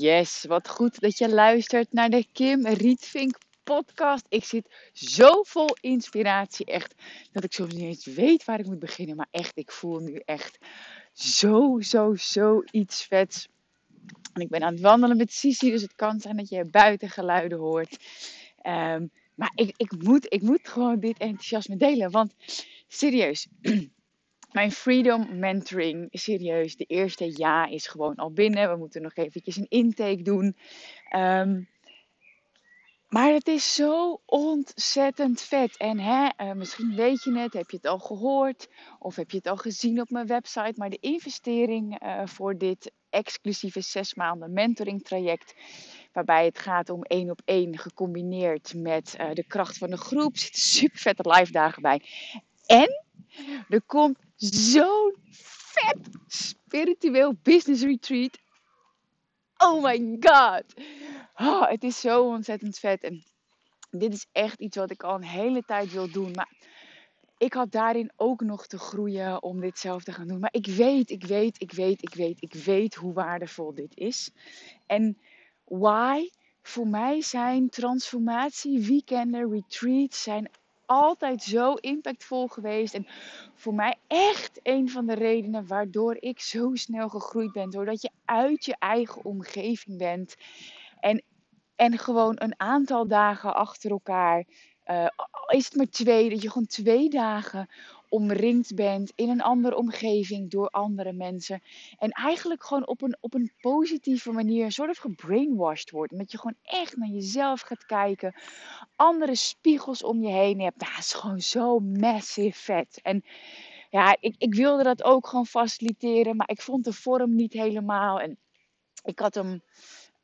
Yes, wat goed dat je luistert naar de Kim Rietvink podcast. Ik zit zo vol inspiratie, echt, dat ik soms niet eens weet waar ik moet beginnen. Maar echt, ik voel nu echt zo, zo, zo iets vets. En ik ben aan het wandelen met Sisi, dus het kan zijn dat je buitengeluiden hoort. Ehm, maar ik, ik, moet, ik moet gewoon dit enthousiasme delen, want serieus... Mijn Freedom Mentoring, serieus, de eerste ja is gewoon al binnen. We moeten nog eventjes een intake doen. Ehm, maar het is zo ontzettend vet. En hè, eh, misschien weet je het, heb je het al gehoord of heb je het al gezien op mijn website. Maar de investering uh, voor dit exclusieve zes maanden mentoring traject, waarbij het gaat om één op één gecombineerd met uh, de kracht van de groep, zitten super vette live dagen bij. En er komt zo'n vet spiritueel business retreat. Oh my god. Oh, het is zo ontzettend vet. En dit is echt iets wat ik al een hele tijd wil doen. Maar ik had daarin ook nog te groeien om dit zelf te gaan doen. Maar ik weet, ik weet, ik weet, ik weet, ik weet hoe waardevol dit is. En why? Voor mij zijn transformatie, weekenden, retreats zijn altijd zo impactvol geweest. En voor mij echt een van de redenen waardoor ik zo snel gegroeid ben. Doordat je uit je eigen omgeving bent. En, en gewoon een aantal dagen achter elkaar. Uh, is het maar twee, dat je gewoon twee dagen omringd bent in een andere omgeving door andere mensen. En eigenlijk gewoon op een, op een positieve manier een soort van gebrainwashed wordt. Dat je gewoon echt naar jezelf gaat kijken. Andere spiegels om je heen hebt. Dat is gewoon zo massive vet. En ja, ik, ik wilde dat ook gewoon faciliteren. Maar ik vond de vorm niet helemaal. En ik had hem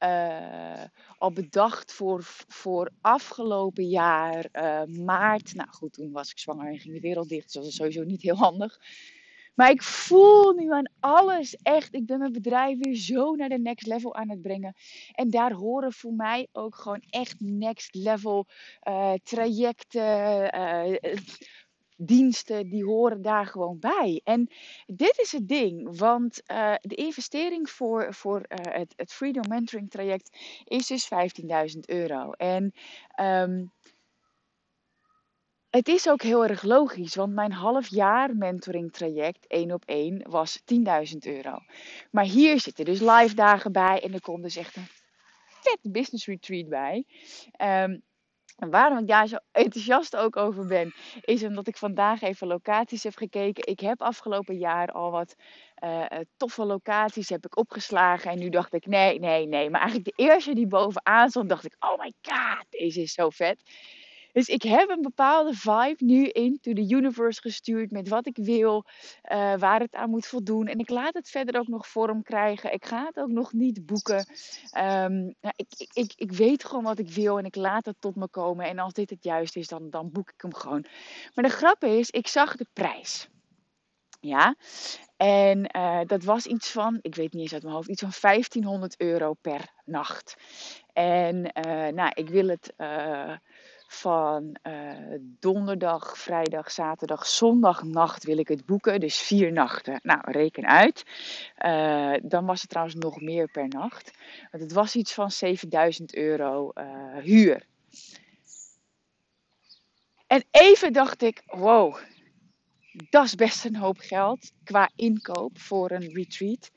uh, al bedacht voor, voor afgelopen jaar, uh, maart. Nou goed, toen was ik zwanger en ging de wereld dicht. Dus dat was sowieso niet heel handig. Maar ik voel nu aan alles echt. Ik ben mijn bedrijf weer zo naar de next level aan het brengen. En daar horen voor mij ook gewoon echt next level uh, trajecten diensten die horen daar gewoon bij. En dit is het ding, want uh, de investering voor, voor uh, het, het Freedom Mentoring traject is dus 15.000 euro. En um, het is ook heel erg logisch, want mijn half jaar mentoring traject, één op één, was 10.000 euro. Maar hier zitten dus live dagen bij en er komt dus echt een vet business retreat bij. Um, en waarom ik daar zo enthousiast ook over ben, is omdat ik vandaag even locaties heb gekeken. Ik heb afgelopen jaar al wat uh, toffe locaties heb ik opgeslagen. En nu dacht ik, nee, nee, nee. Maar eigenlijk de eerste die bovenaan stond, dacht ik, oh my god, deze is zo vet. Dus ik heb een bepaalde vibe nu into the universe gestuurd met wat ik wil, uh, waar het aan moet voldoen. En ik laat het verder ook nog vorm krijgen. Ik ga het ook nog niet boeken. Ja, ik, ik, ik weet gewoon wat ik wil en ik laat het tot me komen. En als dit het juist is, dan, dan boek ik hem gewoon. Maar de grap is, ik zag de prijs. Ja, en uh, dat was iets van, ik weet niet eens uit mijn hoofd, iets van 1500 euro per nacht. En uh, nou, ik wil het van uh, donderdag, vrijdag, zaterdag, zondag nacht wil ik het boeken. Dus vier nachten. Nou, reken uit. Uh, dan was het trouwens nog meer per nacht. Want het was iets van 7000 euro uh, huur. En even dacht ik, wow, dat is best een hoop geld qua inkoop voor een retreat.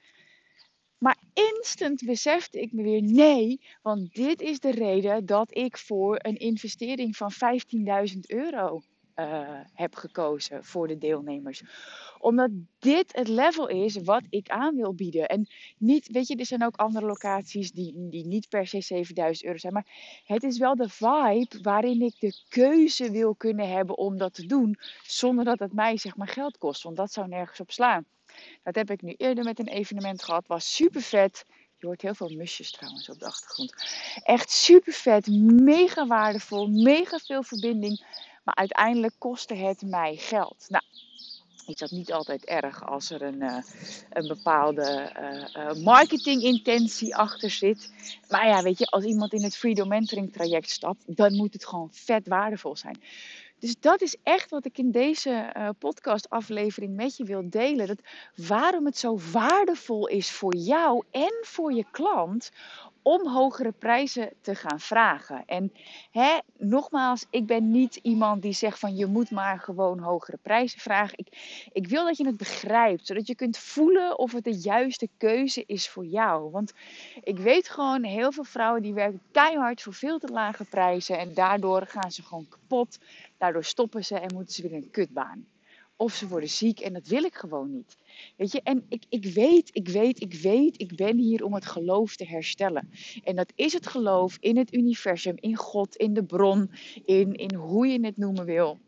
Maar instant besefte ik me weer nee, want dit is de reden dat ik voor een investering van 15.000 euro eh, heb gekozen voor de deelnemers. Omdat dit het level is wat ik aan wil bieden. En niet, weet je, er zijn ook andere locaties die, die niet per se 7000 euro zijn. Maar het is wel de vibe waarin ik de keuze wil kunnen hebben om dat te doen. Zonder dat het mij zeg maar geld kost. Want dat zou nergens op slaan. Dat heb ik nu eerder met een evenement gehad. Was super vet. Je hoort heel veel musjes trouwens op de achtergrond. Echt super vet, mega waardevol, mega veel verbinding. Maar uiteindelijk kostte het mij geld. Nou, is dat niet altijd erg als er een, uh, een bepaalde uh, marketingintentie achter zit. Maar ja, weet je, als iemand in het Freedom Mentoring traject stapt, dan moet het gewoon vet waardevol zijn. Dus dat is echt wat ik in deze uh, podcastaflevering met je wil delen. Dat waarom het zo waardevol is voor jou en voor je klant om hogere prijzen te gaan vragen. En hè, nogmaals, ik ben niet iemand die zegt van je moet maar gewoon hogere prijzen vragen. Ik, ik wil dat je het begrijpt, zodat je kunt voelen of het de juiste keuze is voor jou. Want ik weet gewoon, heel veel vrouwen die werken keihard voor veel te lage prijzen en daardoor gaan ze gewoon kapot. Daardoor stoppen ze en moeten ze weer een kutbaan. Of ze worden ziek en dat wil ik gewoon niet. Weet je, en ik, ik weet, ik weet, ik weet, ik ben hier om het geloof te herstellen. En dat is het geloof in het universum, in God, in de bron, in, in hoe je het noemen wil.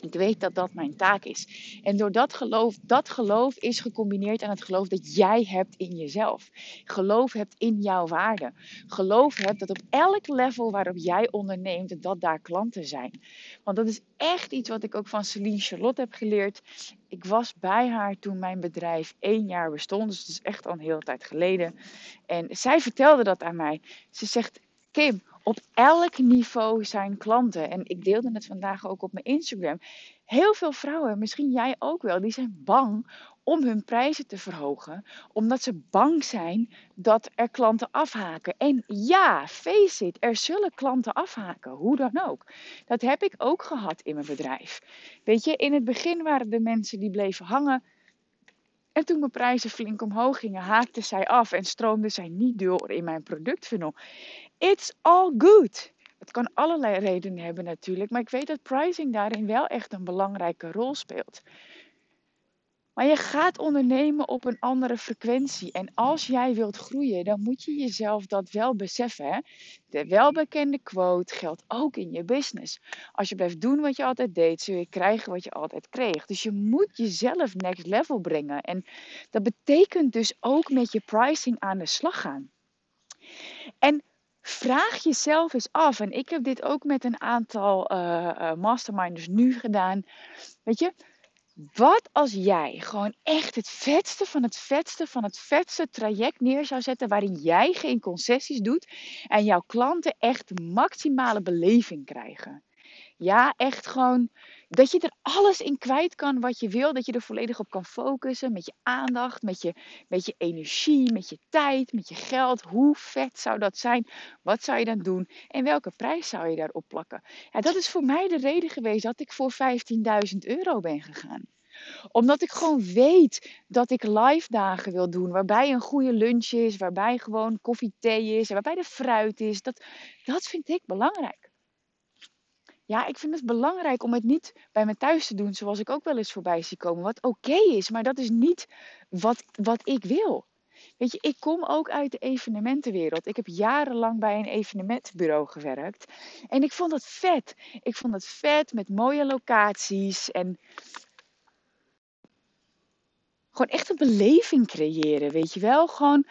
Ik weet dat dat mijn taak is. En door dat geloof, dat geloof is gecombineerd aan het geloof dat jij hebt in jezelf. Geloof hebt in jouw waarde. Geloof hebt dat op elk level waarop jij onderneemt, dat daar klanten zijn. Want dat is echt iets wat ik ook van Celine Charlotte heb geleerd. Ik was bij haar toen mijn bedrijf één jaar bestond. Dus het is echt al een hele tijd geleden. En zij vertelde dat aan mij. Ze zegt, Kim, op elk niveau zijn klanten. En ik deelde het vandaag ook op mijn Instagram. Heel veel vrouwen, misschien jij ook wel, die zijn bang om hun prijzen te verhogen, omdat ze bang zijn dat er klanten afhaken. En ja, face it, er zullen klanten afhaken, hoe dan ook. Dat heb ik ook gehad in mijn bedrijf. Weet je, in het begin waren de mensen die bleven hangen. En toen mijn prijzen flink omhoog gingen, haakten zij af en stroomden zij niet door in mijn productfunnel. It's all good. Het kan allerlei redenen hebben natuurlijk, maar ik weet dat pricing daarin wel echt een belangrijke rol speelt. Maar je gaat ondernemen op een andere frequentie. En als jij wilt groeien, dan moet je jezelf dat wel beseffen. Hè? De welbekende quote geldt ook in je business. Als je blijft doen wat je altijd deed, zul je krijgen wat je altijd kreeg. Dus je moet jezelf next level brengen. En dat betekent dus ook met je pricing aan de slag gaan. En vraag jezelf eens af. En ik heb dit ook met een aantal uh, masterminders nu gedaan. Weet je, wat als jij gewoon echt het vetste van het vetste van het vetste traject neer zou zetten waarin jij geen concessies doet en jouw klanten echt maximale beleving krijgen? Ja, echt gewoon dat je er alles in kwijt kan wat je wil. Dat je er volledig op kan focussen. Met je aandacht, met je, met je energie, met je tijd, met je geld. Hoe vet zou dat zijn? Wat zou je dan doen? En welke prijs zou je daarop plakken? Ja, dat is voor mij de reden geweest dat ik voor 15.000 euro ben gegaan omdat ik gewoon weet dat ik live dagen wil doen. Waarbij een goede lunch is. Waarbij gewoon koffie, thee is. Waarbij de fruit is. Dat, dat vind ik belangrijk. Ja, ik vind het belangrijk om het niet bij me thuis te doen, zoals ik ook wel eens voorbij zie komen. Wat oké is, maar dat is niet wat, wat ik wil. Weet je, ik kom ook uit de evenementenwereld. Ik heb jarenlang bij een evenementenbureau gewerkt. En ik vond het vet. Ik vond het vet met mooie locaties. En gewoon echt een beleving creëren, weet je wel. Gewoon,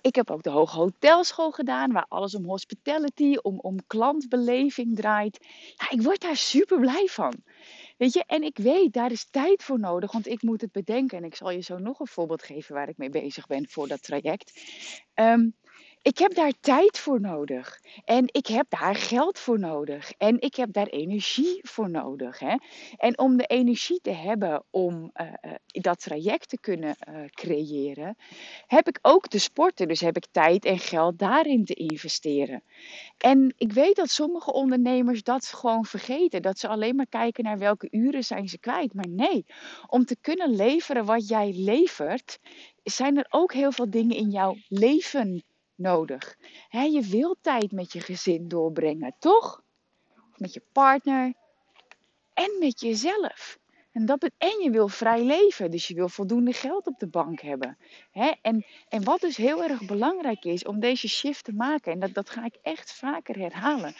ik heb ook de Hoge Hotelschool gedaan, waar alles om hospitality, om, om klantbeleving draait. Ja, ik word daar super blij van. Weet je, en ik weet, daar is tijd voor nodig, want ik moet het bedenken. En ik zal je zo nog een voorbeeld geven waar ik mee bezig ben voor dat traject. Um, ik heb daar tijd voor nodig. En ik heb daar geld voor nodig. En ik heb daar energie voor nodig. Hè? En om de energie te hebben om uh, uh, dat traject te kunnen uh, creëren, heb ik ook te sporten. Dus heb ik tijd en geld daarin te investeren. En ik weet dat sommige ondernemers dat gewoon vergeten. Dat ze alleen maar kijken naar welke uren zijn ze kwijt. Maar nee, om te kunnen leveren wat jij levert, zijn er ook heel veel dingen in jouw leven nodig. je wilt tijd met je gezin doorbrengen, toch? Met je partner. en met jezelf. En, dat, en je wil vrij leven, dus je wil voldoende geld op de bank hebben. En, en wat dus heel erg belangrijk is om deze shift te maken, en dat, dat ga ik echt vaker herhalen,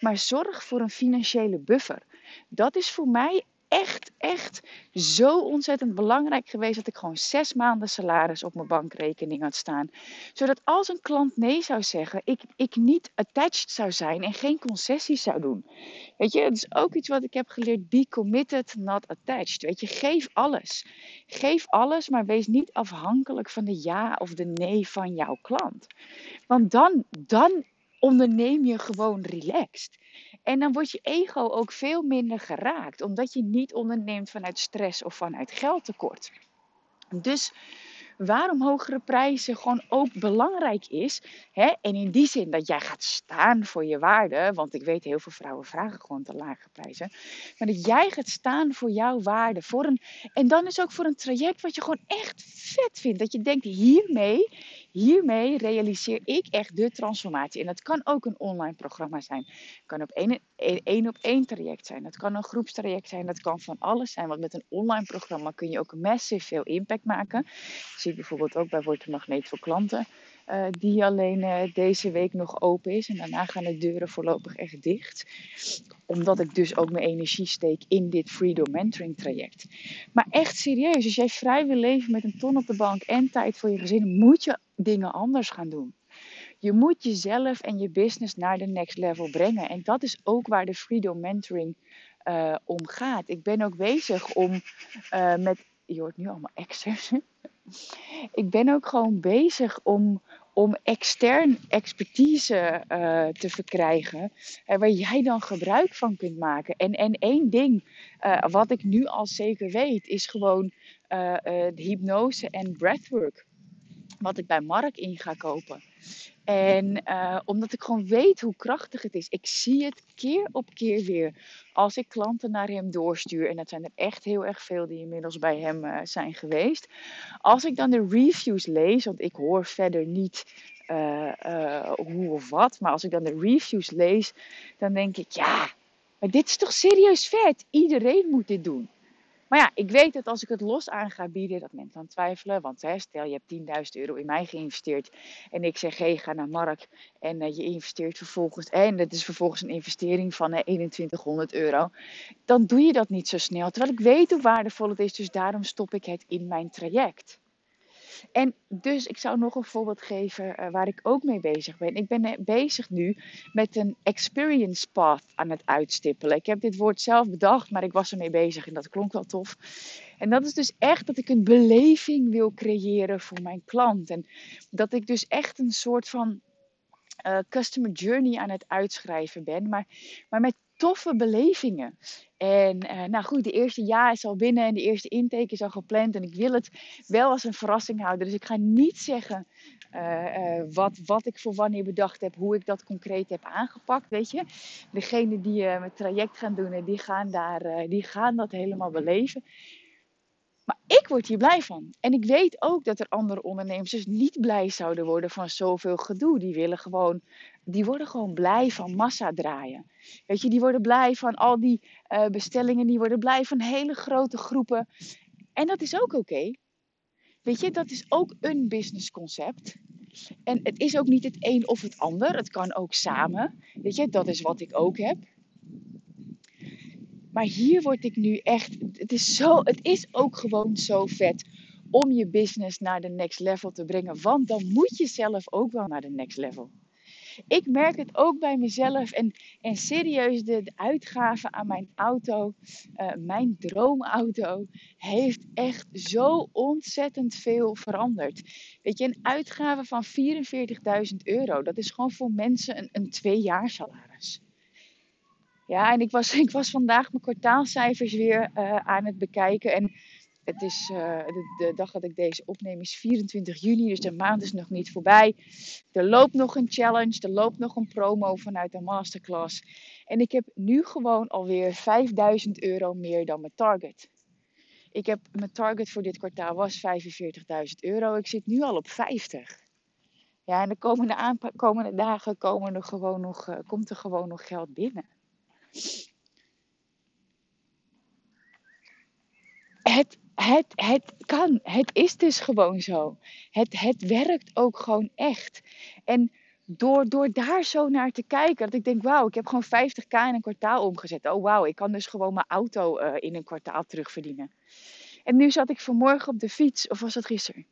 maar zorg voor een financiële buffer. Dat is voor mij echt, echt zo ontzettend belangrijk geweest dat ik gewoon zes maanden salaris op mijn bankrekening had staan. Zodat als een klant nee zou zeggen, ik, ik niet attached zou zijn en geen concessies zou doen. Weet je, het is ook iets wat ik heb geleerd. Be committed, not attached. Weet je, geef alles. Geef alles, maar wees niet afhankelijk van de ja of de nee van jouw klant. Want dan, dan onderneem je gewoon relaxed. En dan wordt je ego ook veel minder geraakt, omdat je niet onderneemt vanuit stress of vanuit geldtekort. Dus waarom hogere prijzen gewoon ook belangrijk is. Hè? En in die zin dat jij gaat staan voor je waarde. Want ik weet heel veel vrouwen vragen gewoon te lage prijzen. Maar dat jij gaat staan voor jouw waarde. Voor een, en dan is ook voor een traject wat je gewoon echt vet vindt. Dat je denkt hiermee hiermee realiseer ik echt de transformatie. En dat kan ook een online programma zijn. Het kan op één, op één traject zijn. Het kan een groepstraject zijn. Dat kan van alles zijn. Want met een online programma kun je ook massief veel impact maken. Je ziet bijvoorbeeld ook bij Word Magneet voor klanten. Uh, die alleen uh, deze week nog open is. En daarna gaan de deuren voorlopig echt dicht. Omdat ik dus ook mijn energie steek in dit Freedom Mentoring traject. Maar echt serieus, als jij vrij wil leven met een ton op de bank en tijd voor je gezin, moet je dingen anders gaan doen. Je moet jezelf en je business naar de next level brengen. En dat is ook waar de Freedom Mentoring uh, om gaat. Ik ben ook bezig om met. Je hoort nu allemaal extras. ik ben ook gewoon bezig om, om extern expertise uh, te verkrijgen. Uh, waar jij dan gebruik van kunt maken. En, en één ding uh, wat ik nu al zeker weet, is gewoon de hypnose en breathwork. Wat ik bij Mark in ga kopen. En uh, omdat ik gewoon weet hoe krachtig het is. Ik zie het keer op keer weer. Als ik klanten naar hem doorstuur. En dat zijn er echt heel erg veel die inmiddels bij hem uh, zijn geweest. Als ik dan de reviews lees. Want ik hoor verder niet uh, hoe of wat. Maar als ik dan de reviews lees. Dan denk ik ja. Maar dit is toch serieus vet. Iedereen moet dit doen. Maar ja, ik weet dat als ik het los aan ga bieden, dat mensen dan twijfelen. Want hè, stel je hebt 10.000 euro in mij geïnvesteerd. En ik zeg, hé, hey, ga naar Mark. En uh, je investeert vervolgens. En dat is vervolgens een investering van uh, 2100 euro. Dan doe je dat niet zo snel. Terwijl ik weet hoe waardevol het is. Dus daarom stop ik het in mijn traject. En dus ik zou nog een voorbeeld geven uh, waar ik ook mee bezig ben. Ik ben eh, bezig nu met een experience path aan het uitstippelen. Ik heb dit woord zelf bedacht, maar ik was ermee bezig en dat klonk wel tof. En dat is dus echt dat ik een beleving wil creëren voor mijn klant. En dat ik dus echt een soort van uh, customer journey aan het uitschrijven ben. Maar, maar met toffe belevingen. En uh, nou goed, de eerste jaar is al binnen en de eerste intake is al gepland. En ik wil het wel als een verrassing houden. Dus ik ga niet zeggen uh, uh, wat, wat ik voor wanneer bedacht heb, hoe ik dat concreet heb aangepakt. Weet je, degene die het traject gaan doen, die gaan, daar, die gaan dat helemaal beleven. Maar ik word hier blij van. En ik weet ook dat er andere ondernemers dus niet blij zouden worden van zoveel gedoe. Die willen gewoon, die worden gewoon blij van massa draaien. Weet je, die worden blij van al die uh, bestellingen. Die worden blij van hele grote groepen. En dat is ook oké. Weet je, dat is ook een businessconcept. En het is ook niet het een of het ander. Het kan ook samen. Weet je, dat is wat ik ook heb. Maar hier word ik nu echt. Het is, zo, het is ook gewoon zo vet om je business naar de next level te brengen. Want dan moet je zelf ook wel naar de next level. Ik merk het ook bij mezelf. En, en serieus, de, uitgaven aan mijn auto, uh, mijn droomauto, heeft echt zo ontzettend veel veranderd. Weet je, een uitgave van 44.000 euro, dat is gewoon voor mensen een, een twee salaris. Ja, en ik was, ik was vandaag mijn kwartaalcijfers weer uh, aan het bekijken. En het is, uh, de, dag dat ik deze opneem is 24 juni, dus de maand is nog niet voorbij. Er loopt nog een challenge, er loopt nog een promo vanuit de masterclass. En ik heb nu gewoon alweer 5000 euro meer dan mijn target. Ik heb, mijn target voor dit kwartaal was 45.000 euro. Ik zit nu al op 50. Ja, en de komende, dagen gewoon nog, uh, komt er gewoon nog geld binnen. Het, het, het kan. Het is dus gewoon zo. Het, het werkt ook gewoon echt. En door, door daar zo naar te kijken, dat ik denk, wauw, ik heb gewoon 50k in een kwartaal omgezet. Oh wauw, ik kan dus gewoon mijn auto eh, in een kwartaal terugverdienen. En nu zat ik vanmorgen op de fiets, of was dat gisteren?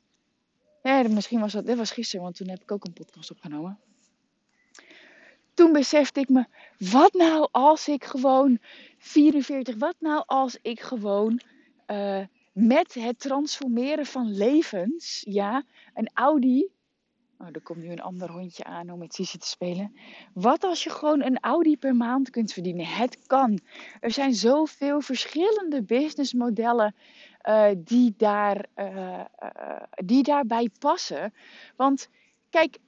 Nee, misschien was dat, dat was gisteren, want toen heb ik ook een podcast opgenomen. Toen besefte ik me, wat nou als ik gewoon 44, wat nou als ik gewoon uh, met het transformeren van levens, ja, een Audi. Oh, er komt nu een ander hondje aan om met Sissy te spelen. Wat als je gewoon een Audi per maand kunt verdienen? Het kan. Er zijn zoveel verschillende businessmodellen uh, die, daar, uh, die daarbij passen. Want kijk,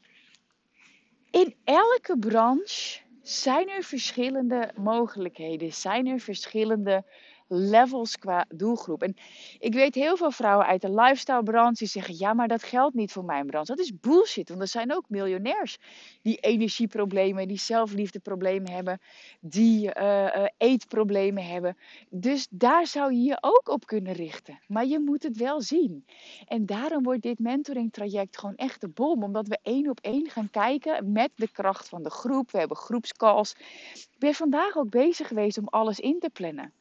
in elke branche zijn er verschillende mogelijkheden, zijn er verschillende levels qua doelgroep. En ik weet heel veel vrouwen uit de lifestyle branche die zeggen: ja, maar dat geldt niet voor mijn branche. Dat is bullshit, want er zijn ook miljonairs die energieproblemen, die zelfliefdeproblemen hebben, die uh, eetproblemen hebben. Dus daar zou je je ook op kunnen richten. Maar je moet het wel zien. En daarom wordt dit mentoring traject gewoon echt de bom, omdat we één op één gaan kijken met de kracht van de groep. We hebben groepscalls. Ik ben vandaag ook bezig geweest om alles in te plannen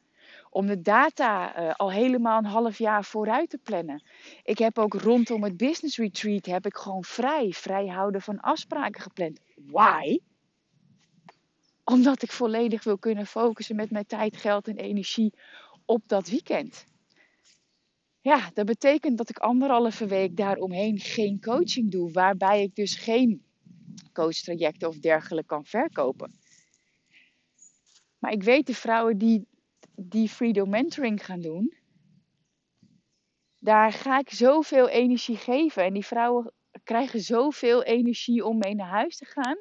om de data uh, al helemaal een half jaar vooruit te plannen. Ik heb ook rondom het business retreat heb ik gewoon vrij, vrij houden van afspraken gepland. Why? Omdat ik volledig wil kunnen focussen met mijn tijd, geld en energie op dat weekend. Ja, dat betekent dat ik anderhalve week daaromheen geen coaching doe, waarbij ik dus geen coachtrajecten of dergelijke kan verkopen. Maar ik weet de vrouwen die die Freedom Mentoring gaan doen, daar ga ik zoveel energie geven. En die vrouwen krijgen zoveel energie om mee naar huis te gaan.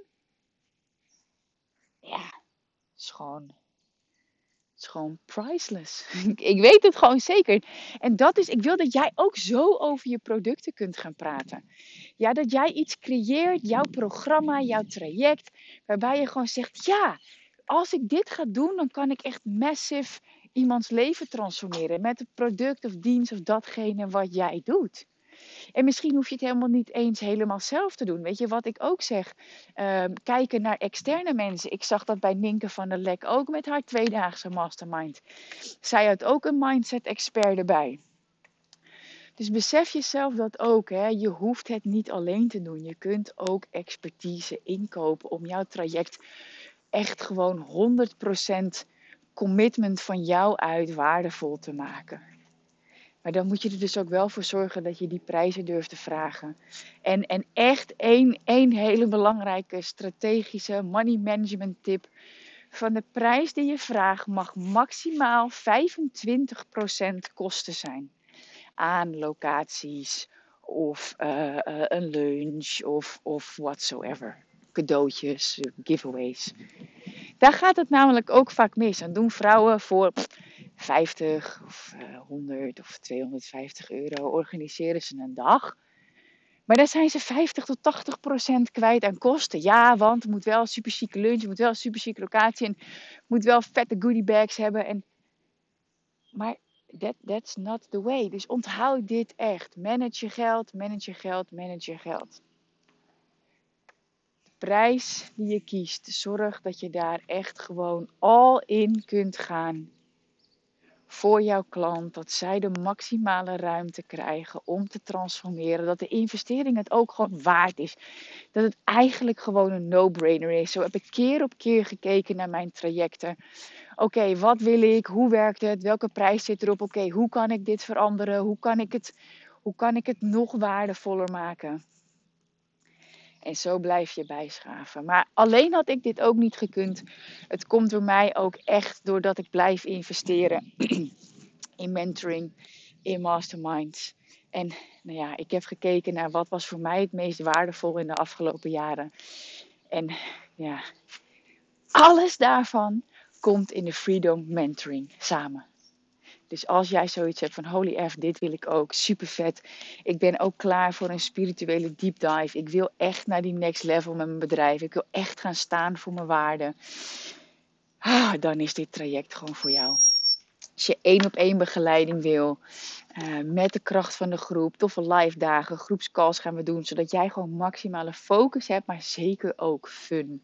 Ja, het is gewoon, het is gewoon priceless. ik weet het gewoon zeker. En dat is, ik wil dat jij ook zo over je producten kunt gaan praten. Ja, dat jij iets creëert, jouw programma, jouw traject, waarbij je gewoon zegt, ja, als ik dit ga doen, dan kan ik echt massive iemands leven transformeren met het product of dienst of datgene wat jij doet. En misschien hoef je het helemaal niet eens helemaal zelf te doen. Weet je wat ik ook zeg? Uh, kijken naar externe mensen. Ik zag dat bij Ninke van der Lek ook met haar tweedaagse mastermind. Zij had ook een mindset expert erbij. Dus besef jezelf dat ook. Hè? Je hoeft het niet alleen te doen. Je kunt ook expertise inkopen om jouw traject echt gewoon 100% commitment van jou uit waardevol te maken. Maar dan moet je er dus ook wel voor zorgen dat je die prijzen durft te vragen. En, en echt één, één hele belangrijke strategische money management tip. Van de prijs die je vraagt mag maximaal 25% kosten zijn. Aan locaties of uh, uh, een lunch of, of whatsoever. Cadeautjes, giveaways. Daar gaat het namelijk ook vaak mis. Dan doen vrouwen voor 50 of 100 of 250 euro organiseren ze een dag. Maar daar zijn ze 50 tot 80 procent kwijt aan kosten. Ja, want het moet wel een super chique lunch, het moet wel een super chique locatie en moet wel vette goodie bags hebben. En... Maar that, that's not the way. Dus onthoud dit echt. Manage je geld, manage je geld, manage je geld prijs die je kiest, zorg dat je daar echt gewoon al in kunt gaan voor jouw klant. Dat zij de maximale ruimte krijgen om te transformeren. Dat de investering het ook gewoon waard is. Dat het eigenlijk gewoon een no-brainer is. Zo heb ik keer op keer gekeken naar mijn trajecten. Oké, wat wil ik? Hoe werkt het? Welke prijs zit erop? Oké, hoe kan ik dit veranderen? Hoe kan ik het, hoe kan ik het nog waardevoller maken? En zo blijf je bijschaven. Maar alleen had ik dit ook niet gekund. Het komt door mij ook echt doordat ik blijf investeren in mentoring, in masterminds. En nou ja, ik heb gekeken naar wat was voor mij het meest waardevol in de afgelopen jaren. En ja, alles daarvan komt in de Freedom Mentoring samen. Dus als jij zoiets hebt van holy F, dit wil ik ook, super vet. Ik ben ook klaar voor een spirituele deep dive. Ik wil echt naar die next level met mijn bedrijf. Ik wil echt gaan staan voor mijn waarden. Ah, dan is dit traject gewoon voor jou. Als je één op één begeleiding wil, uh, met de kracht van de groep, toffe live dagen, groepscalls gaan we doen, zodat jij gewoon maximale focus hebt, maar zeker ook fun.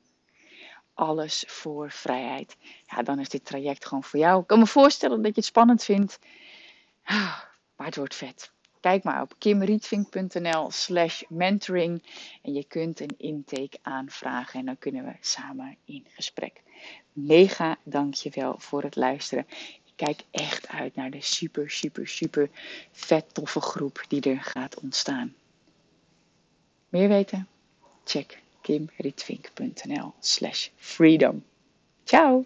Alles voor vrijheid. Ja, dan is dit traject gewoon voor jou. Ik kan me voorstellen dat je het spannend vindt, ah, maar het wordt vet. Kijk maar op kimrietvink.nl slash mentoring en je kunt een intake aanvragen en dan kunnen we samen in gesprek. Mega dankjewel voor het luisteren. Ik kijk echt uit naar de super, super, super vet toffe groep die er gaat ontstaan. Meer weten? Check kimrietvink.nl slash freedom. Ciao!